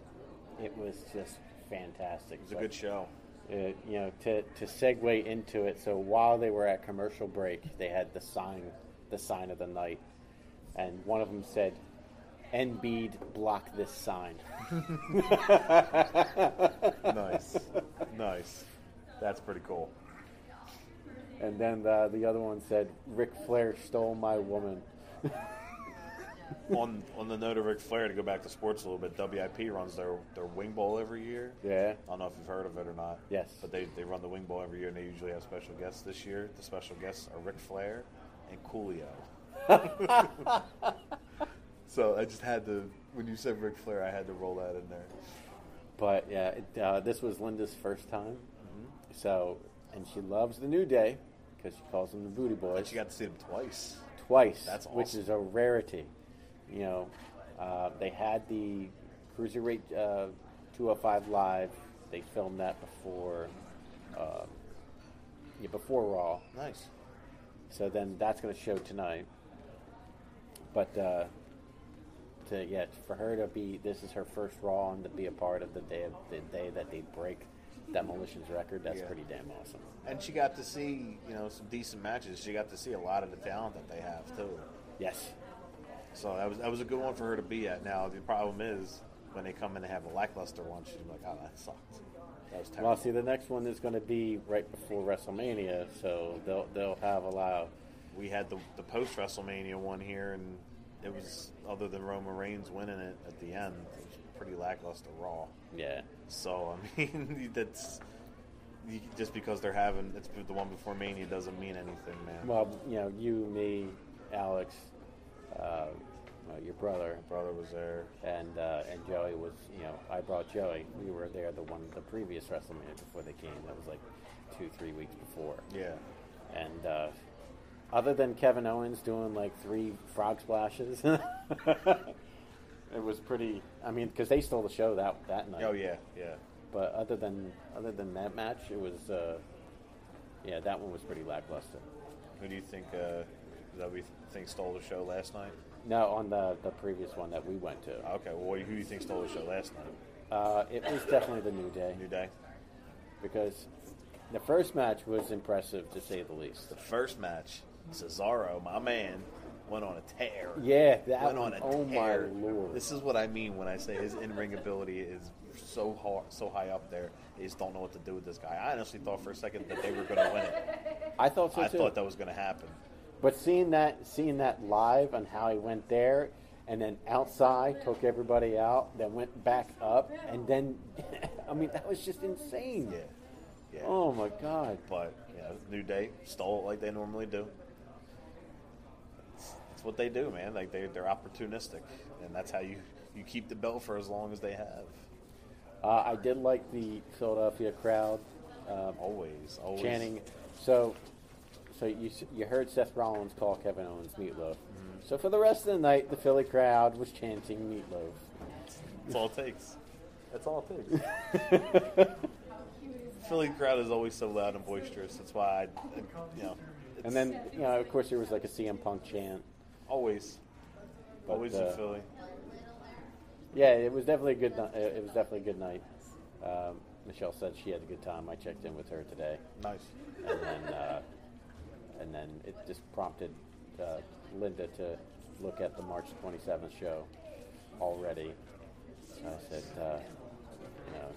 It was just fantastic. It was a good show. Uh, you know, to, to segue into it, so while they were at commercial break, they had the sign, the sign of the night, and one of them said, "Embiid block this sign." nice, nice. That's pretty cool. And then the, the other one said, "Ric Flair stole my woman." on on the note of Ric Flair, to go back to sports a little bit, WIP runs their their Wing Bowl every year. Yeah. I don't know if you've heard of it or not. Yes. But they, they run the Wing Bowl every year, and they usually have special guests. This year, the special guests are Ric Flair and Coolio. so I just had to, when you said Ric Flair, I had to roll that in there. But yeah, it, uh, this was Linda's first time, so and she loves the New Day because she calls them the Booty Boys. But you got to see them twice. twice, That's which is a rarity. You know, uh, they had the Cruiserweight uh, 205 live. They filmed that before, uh, yeah, before Raw. Nice. So then that's going to show tonight. But uh, to yeah, for her to be this is her first Raw and to be a part of the day of the day that they break Demolition's record. That's Yeah. pretty damn awesome. And she got to see, you know, some decent matches. She got to see a lot of the talent that they have too. Yes. So that was that was a good one for her to be at. Now the problem is when they come in and have a lackluster one, she's like, "Oh, that sucked. That was terrible." Well, see, the next one is going to be right before WrestleMania, so they'll they'll have a lot. Of, we had the the post WrestleMania one here, and it was other than Roman Reigns winning it at the end, pretty lackluster Raw. yeah. So I mean, that's just because they're having it's the one before Mania doesn't mean anything, man. Well, you know, you, me, Alex, uh, uh, your brother, brother was there. and uh, and Joey was. You know, I brought Joey. We were there the one the previous WrestleMania before they came. That was like two three weeks before. Yeah. And uh, other than Kevin Owens doing like three frog splashes, it was pretty. I mean, because they stole the show that that night. Oh yeah, yeah. But other than other than that match, it was. Uh, yeah, that one was pretty lackluster. Who do you think uh, that we think stole the show last night? No, on the the previous one that we went to, Okay, well, who do you think stole the show last night? uh, it was definitely the New Day New Day. because the first match was impressive to say the least. The first match, Cesaro, my man, went on a tear. Yeah, that went on a tear. oh tear. my lord! This is what I mean when I say his in-ring ability is so hard, so high up there. They just don't know what to do with this guy. I honestly thought for a second that they were going to win it. I thought so I too. thought that was going to happen. But seeing that, seeing that live and how he went there, and then outside took everybody out, then went back up, and then I mean, that was just insane. Yeah. Yeah. Oh my god. But know, New Day stole it like they normally do. It's, it's what they do, man. Like they they're opportunistic, and that's how you you keep the belt for as long as they have. Uh, I did like the Philadelphia crowd um, Always, always chanting. So, so you you heard Seth Rollins call Kevin Owens Meatloaf. So for the rest of the night, the Philly crowd was chanting Meatloaf. That's all it takes. That's all it takes. Philly crowd is always so loud and boisterous. That's why I, you know, And then, you know, of course, there was like a CM Punk chant. always, But, always uh, in Philly. Yeah, it was definitely a good. ni- uh, It was definitely a good night. Um, Michelle said she had a good time. I checked in with her today, Nice. and then uh, and then it just prompted uh, Linda to look at the March 27th show already. I said, uh, you know,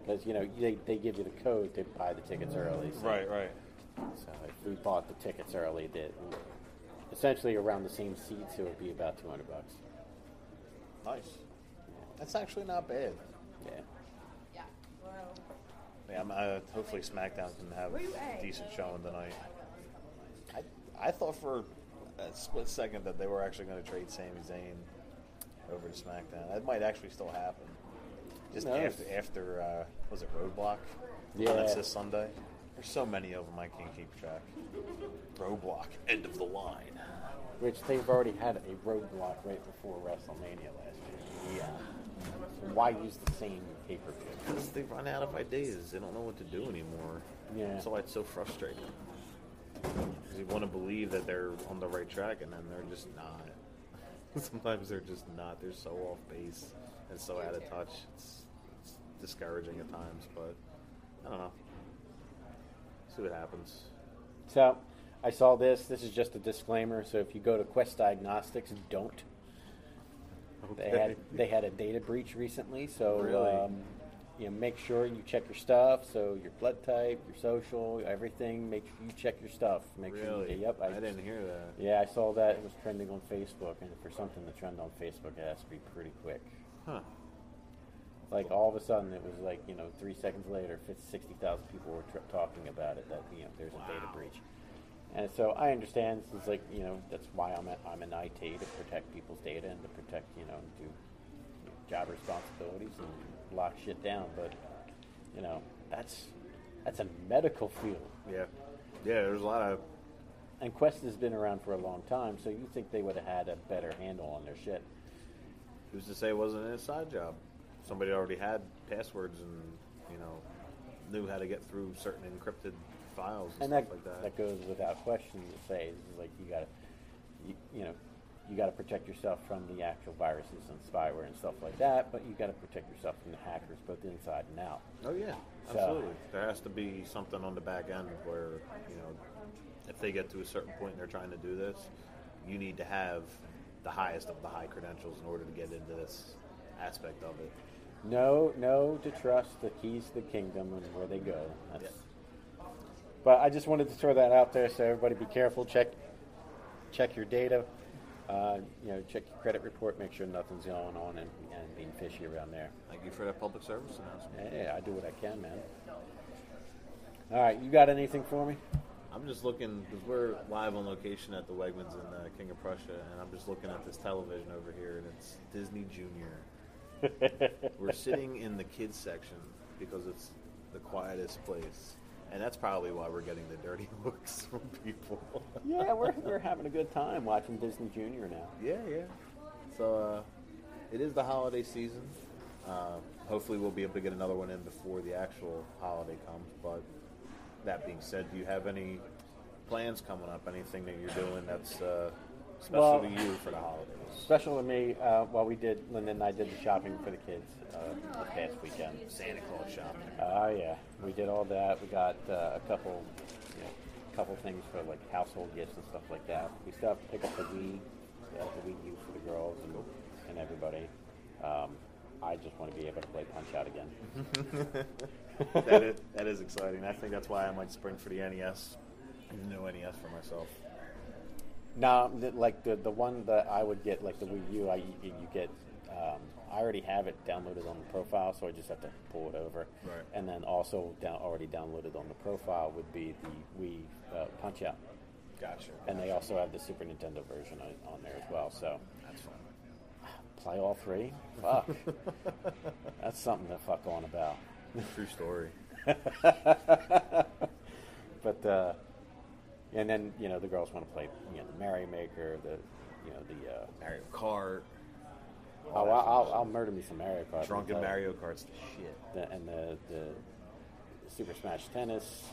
because you know they, they give you the code to buy the tickets early. So, Right, right. So if we bought the tickets early, that essentially around the same seats, it would be about 200 bucks. Nice. That's actually not bad. Yeah. Yeah, I'm, uh, hopefully SmackDown can have a decent showing tonight. I thought for a split second that they were actually going to trade Sami Zayn over to SmackDown. That might actually still happen. Just after after uh, was it Roadblock? Yeah. That's this Sunday. There's so many of them I can't keep track. Roadblock, end of the line. Which they've already had a roadblock right before WrestleMania last year. Yeah. Why use the same pay per view? Because they run out of ideas. They don't know what to do anymore. Yeah. That's why it's so frustrating. Because you want to believe that they're on the right track, and then they're just not. Sometimes they're just not. They're so off base and so out of touch. It's, it's discouraging at times, but I don't know. See what happens. So I saw this. This is just a disclaimer. So if you go to Quest Diagnostics, don't. Okay. They had they had a data breach recently, so Really? um, you know make sure you check your stuff. So your blood type, your social, everything. Make sure you check your stuff. Make sure. really? You, yep. I, didn't hear that. Yeah, I saw that. It was trending on Facebook, and for something to trend on Facebook, it has to be pretty quick. Huh. Like all of a sudden, it was like you know, three seconds later, 50, 60,000 people were tr- talking about it. That you know, there's a data breach, and so I understand. It's like you know, that's why I'm at, I'm an IT to protect people's data and to protect you know, do job responsibilities and lock shit down. But you know, that's that's a medical field, Yeah. Yeah, there's a lot of. and Quest has been around for a long time. So you think they would have had a better handle on their shit? Who's to say it wasn't an inside job? Somebody already had passwords and, you know, knew how to get through certain encrypted files and, and that, stuff like that goes without question to say is like you gotta you, you know you gotta protect yourself from the actual viruses and spyware and stuff like that but you gotta protect yourself from the hackers both inside and out. Oh yeah, So- absolutely. There has to be something on the back end where you know, if they get to a certain point and they're trying to do this, you need to have the highest of the high credentials in order to get into this aspect of it. No, no, to trust the keys to the kingdom and where they go. That's, but i just wanted to throw that out there so everybody be careful. Check check your data uh, you know check your credit report make sure nothing's going on and, and being fishy around there Thank you for that public service announcement. Yeah, I do what I can, man. All right, you got anything for me? I'm just looking because we're live on location at the Wegmans in uh, King of Prussia, and I'm just looking at this television over here, and it's Disney Junior. We're sitting in the kids section because it's the quietest place, and that's probably why we're getting the dirty looks from people. yeah, we're, we're having a good time watching Disney Junior now. yeah, yeah. So uh, it is the holiday season. Uh, hopefully, we'll be able to get another one in before the actual holiday comes. But that being said, do you have any plans coming up? Anything that you're doing that's uh, special Well- to you for the holidays? Special to me, uh, while we did, Linda and I did the shopping for the kids uh, this past weekend. Santa Claus shopping. Oh yeah, we did all that. We got uh, a couple, you know, couple things for like household gifts and stuff like that. We still have to pick up the Wii, uh, the Wii U for the girls and, and everybody. Um, I just want to be able to play Punch Out again. that is that is exciting. I think that's why I might spring for the NES. The new NES for myself. No, like the the one that I would get, like the Wii U, I you, get Um, I already have it downloaded on the profile, so I just have to pull it over. Right. And then also down, already downloaded on the profile would be the Wii uh, Punch Out, Gotcha. and they also have the Super Nintendo version on, on there as well. So That's fun. play all three. Fuck, that's something to fuck on about. True story. But uh, and then you know the girls want to play you know the Mario Maker, the you know the uh, Mario Kart. oh I'll, I'll, I'll murder me some Mario Kart. Drunken Mario Kart's the shit. the, and the the Super Smash Tennis.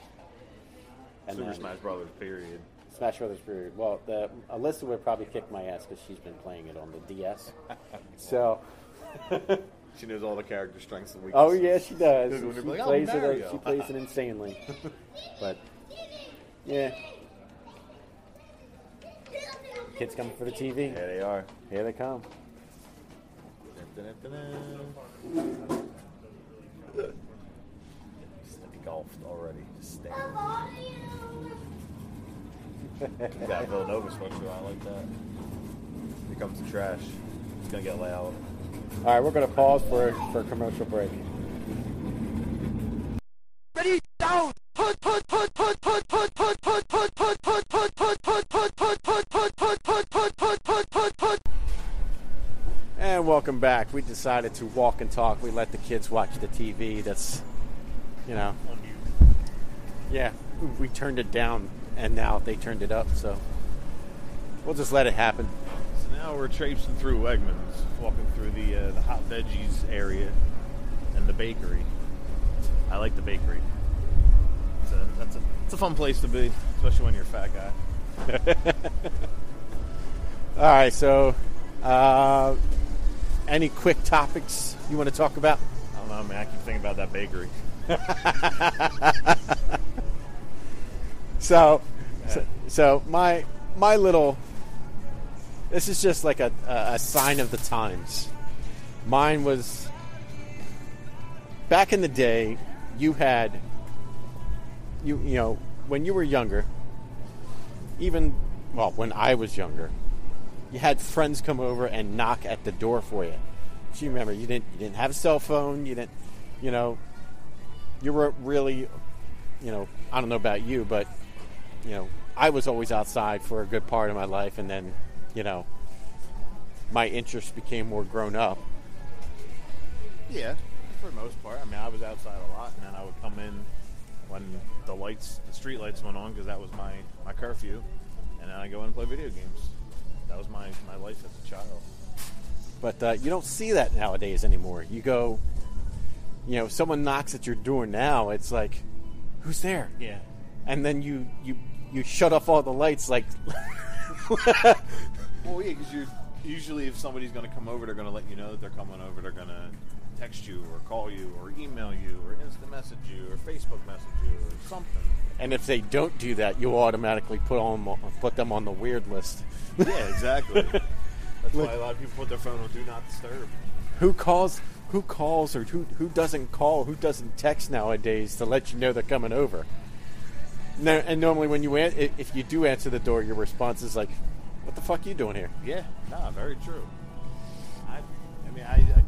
And Super Smash Brothers. Period. Smash Brothers period. Well, the Alyssa would probably kick my ass because she's been playing it on the DS. so, She knows all the character strengths and weaknesses. oh weaknesses. yeah, she does. She like, "Oh, plays it. Mario." uh, She plays it insanely. but yeah, kids coming for the TV. There they are. Here they come. Just engulfed already. Just staying. You got Villanova sweatshirt. I like that. Here comes the trash. It's gonna get loud. All right, we're going to pause for for a commercial break. And welcome back. We decided to walk and talk. We let the kids watch the TV. That's, you know, yeah. We turned it down, and now they turned it up. So we'll just let it happen. So now we're traipsing through Wegmans, walking through the uh, the hot veggies area and the bakery. I like the bakery. It's a, that's a it's a fun place to be, especially when you're a fat guy. All right. So, uh, any quick topics you want to talk about? I don't know, man. I keep thinking about that bakery. So, so, so my my little. This is just like a, a, a sign of the times. Mine was back in the day. You had you you know when you were younger. Even well, when I was younger, you had friends come over and knock at the door for you. Do you remember? You didn't you didn't have a cell phone. You didn't you know you were really you know I don't know about you, but you know, I was always outside for a good part of my life, and then, you know, my interests became more grown up. Yeah, for the most part. I mean, I was outside a lot, and then I would come in when the lights, the street lights went on, because that was my, my curfew, and then I go in and play video games. That was my, my life as a child. But uh, you don't see that nowadays anymore. You go, you know, someone knocks at your door now. It's like, who's there? Yeah. And then you you you shut off all the lights. Like, Well, yeah, because you usually if somebody's going to come over, they're going to let you know that they're coming over. They're going to text you or call you or email you or instant message you or Facebook message you or something. And if they don't do that, you automatically put on put them on the weird list. Yeah, exactly. That's why a lot of people put their phone on do not disturb. who calls who calls or who who doesn't call who doesn't text nowadays to let you know they're coming over no, and normally when you an- if you do answer the door your response is like what the fuck are you doing here Yeah, nah, very true. I, I mean, I, I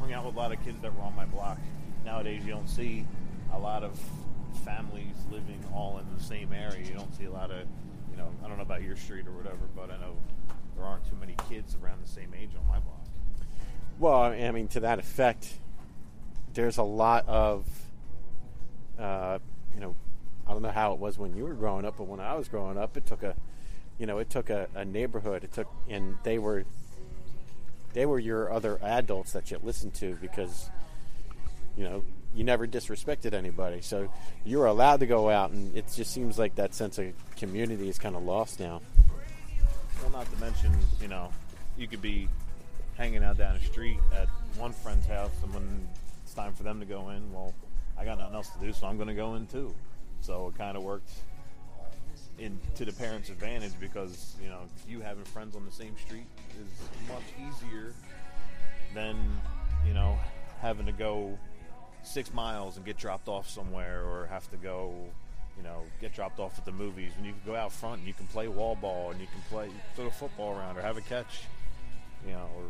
hung out with a lot of kids that were on my block. Nowadays, you don't see a lot of families living all in the same area. You don't see a lot of, you know, I don't know about your street or whatever, but I know there aren't too many kids around the same age on my block. well i mean to that effect there's a lot of uh, you know i don't know how it was when you were growing up but when i was growing up it took a you know it took a, a neighborhood it took and they were they were your other adults that you listened to because you know you never disrespected anybody so you were allowed to go out and it just seems like that sense of community is kind of lost now Well, not to mention, you know, you could be hanging out down the street at one friend's house, and when it's time for them to go in, well, I got nothing else to do, so I'm going to go in too. So it kind of worked in to the parents' advantage because you know you having friends on the same street is much easier than you know having to go six miles and get dropped off somewhere or have to go you know get dropped off at the movies when you can go out front and you can play wall ball and you can play throw a football around or have a catch you know or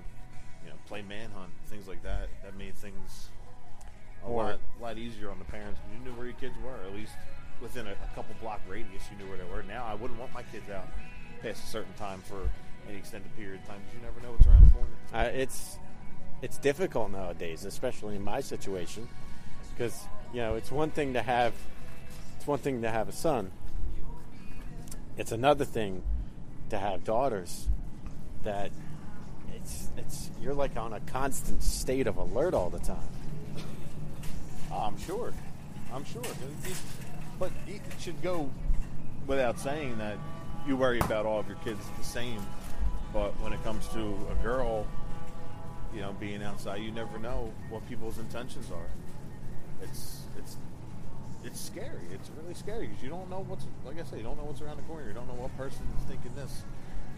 you know, play manhunt, things like that. That made things a Or- lot, lot easier on the parents. You knew where your kids were, at least within a, a couple block radius. You knew where they were. Now, I wouldn't want my kids out past a certain time for any extended period of time because you never know what's around the corner. Uh, it's it's difficult nowadays, especially in my situation, because you know it's one thing to have it's one thing to have a son. It's another thing to have daughters that it's it's you're like on a constant state of alert all the time. I'm sure. I'm sure. It- it- But it should go without saying that you worry about all of your kids the same. But when it comes to a girl, you know, being outside, you never know what people's intentions are. It's it's it's scary. It's really scary because you don't know what's like I said, you don't know what's around the corner. You don't know what person is thinking this.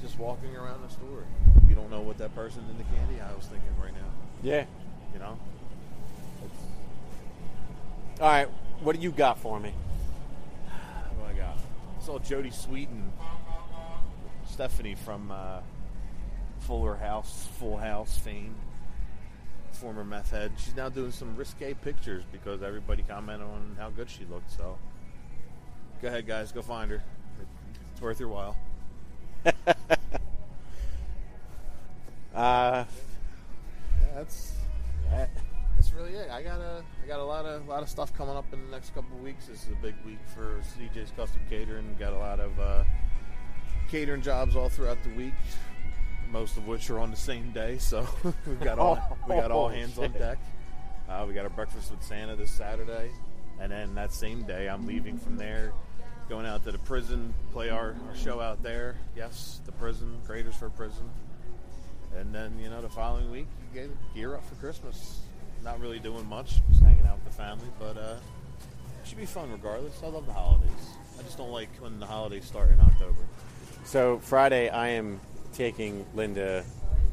Just walking around the store, you don't know what that person in the candy aisle is thinking right now. Yeah. You know. It's, All right. What do you got for me? What do I got? I saw Jodie Sweet and Stephanie from uh, Fuller House, Full House fame, former meth head. She's now doing some risque pictures because everybody commented on how good she looked. So, go ahead, guys, go find her. It's worth your while. Uh, that's that, that's really it. I got a I got a lot of lot of stuff coming up in the next couple of weeks. This is a big week for CJ's Custom Catering. Got a lot of uh, catering jobs all throughout the week. Most of which are on the same day, so we've got all we got all Oh, hands on deck. Uh, we got our breakfast with Santa this Saturday, and then that same day I'm leaving from there, going out to the prison, play our, our show out there. Yes, the prison, Creators for Prison. And then, you know, the following week, you get gear up for Christmas. Not really doing much, just hanging out with the family, but uh, it should be fun regardless. I love the holidays. I just don't like when the holidays start in October. So Friday, I am taking Linda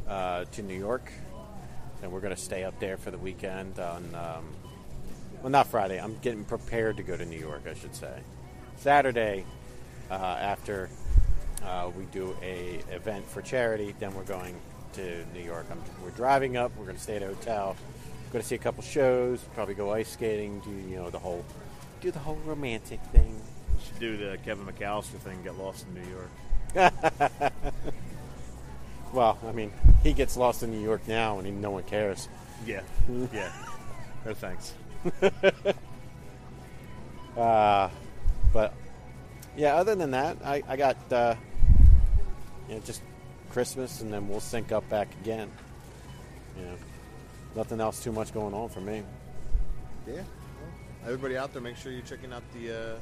uh, to New York, and we're going to stay up there for the weekend. On um, well, not Friday. I'm getting prepared to go to New York, I should say. Saturday, uh, after uh, we do a event for charity, then we're going to New York. I'm, we're driving up. We're going to stay at a hotel. We're Going to see a couple shows. Probably go ice skating. Do you know the whole do the whole romantic thing. You should do the Kevin McAllister thing, get lost in New York. Well, I mean, he gets lost in New York now, and he, no one cares. Yeah, yeah. No thanks. Uh, but yeah, other than that, I, I got uh, you know just Christmas, and then we'll sync up back again. You know, nothing else too much going on for me. Yeah. Well, everybody out there, make sure you're checking out the, uh,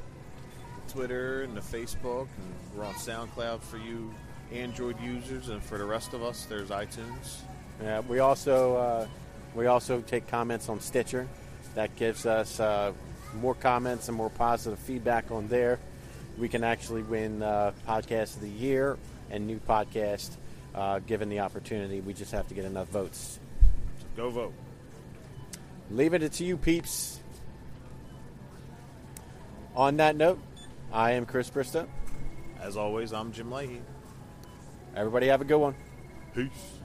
the Twitter and the Facebook, and we're on SoundCloud for you Android users, and for the rest of us, there's iTunes. Yeah, we also uh, we also take comments on Stitcher. That gives us uh, more comments and more positive feedback on there. We can actually win uh, podcast of the year and new podcast uh, given the opportunity. We just have to get enough votes. So go vote. Leaving it to you, peeps. On that note, I am Chris Bristow. As always, I'm Jim Leahy. Everybody have a good one. Peace.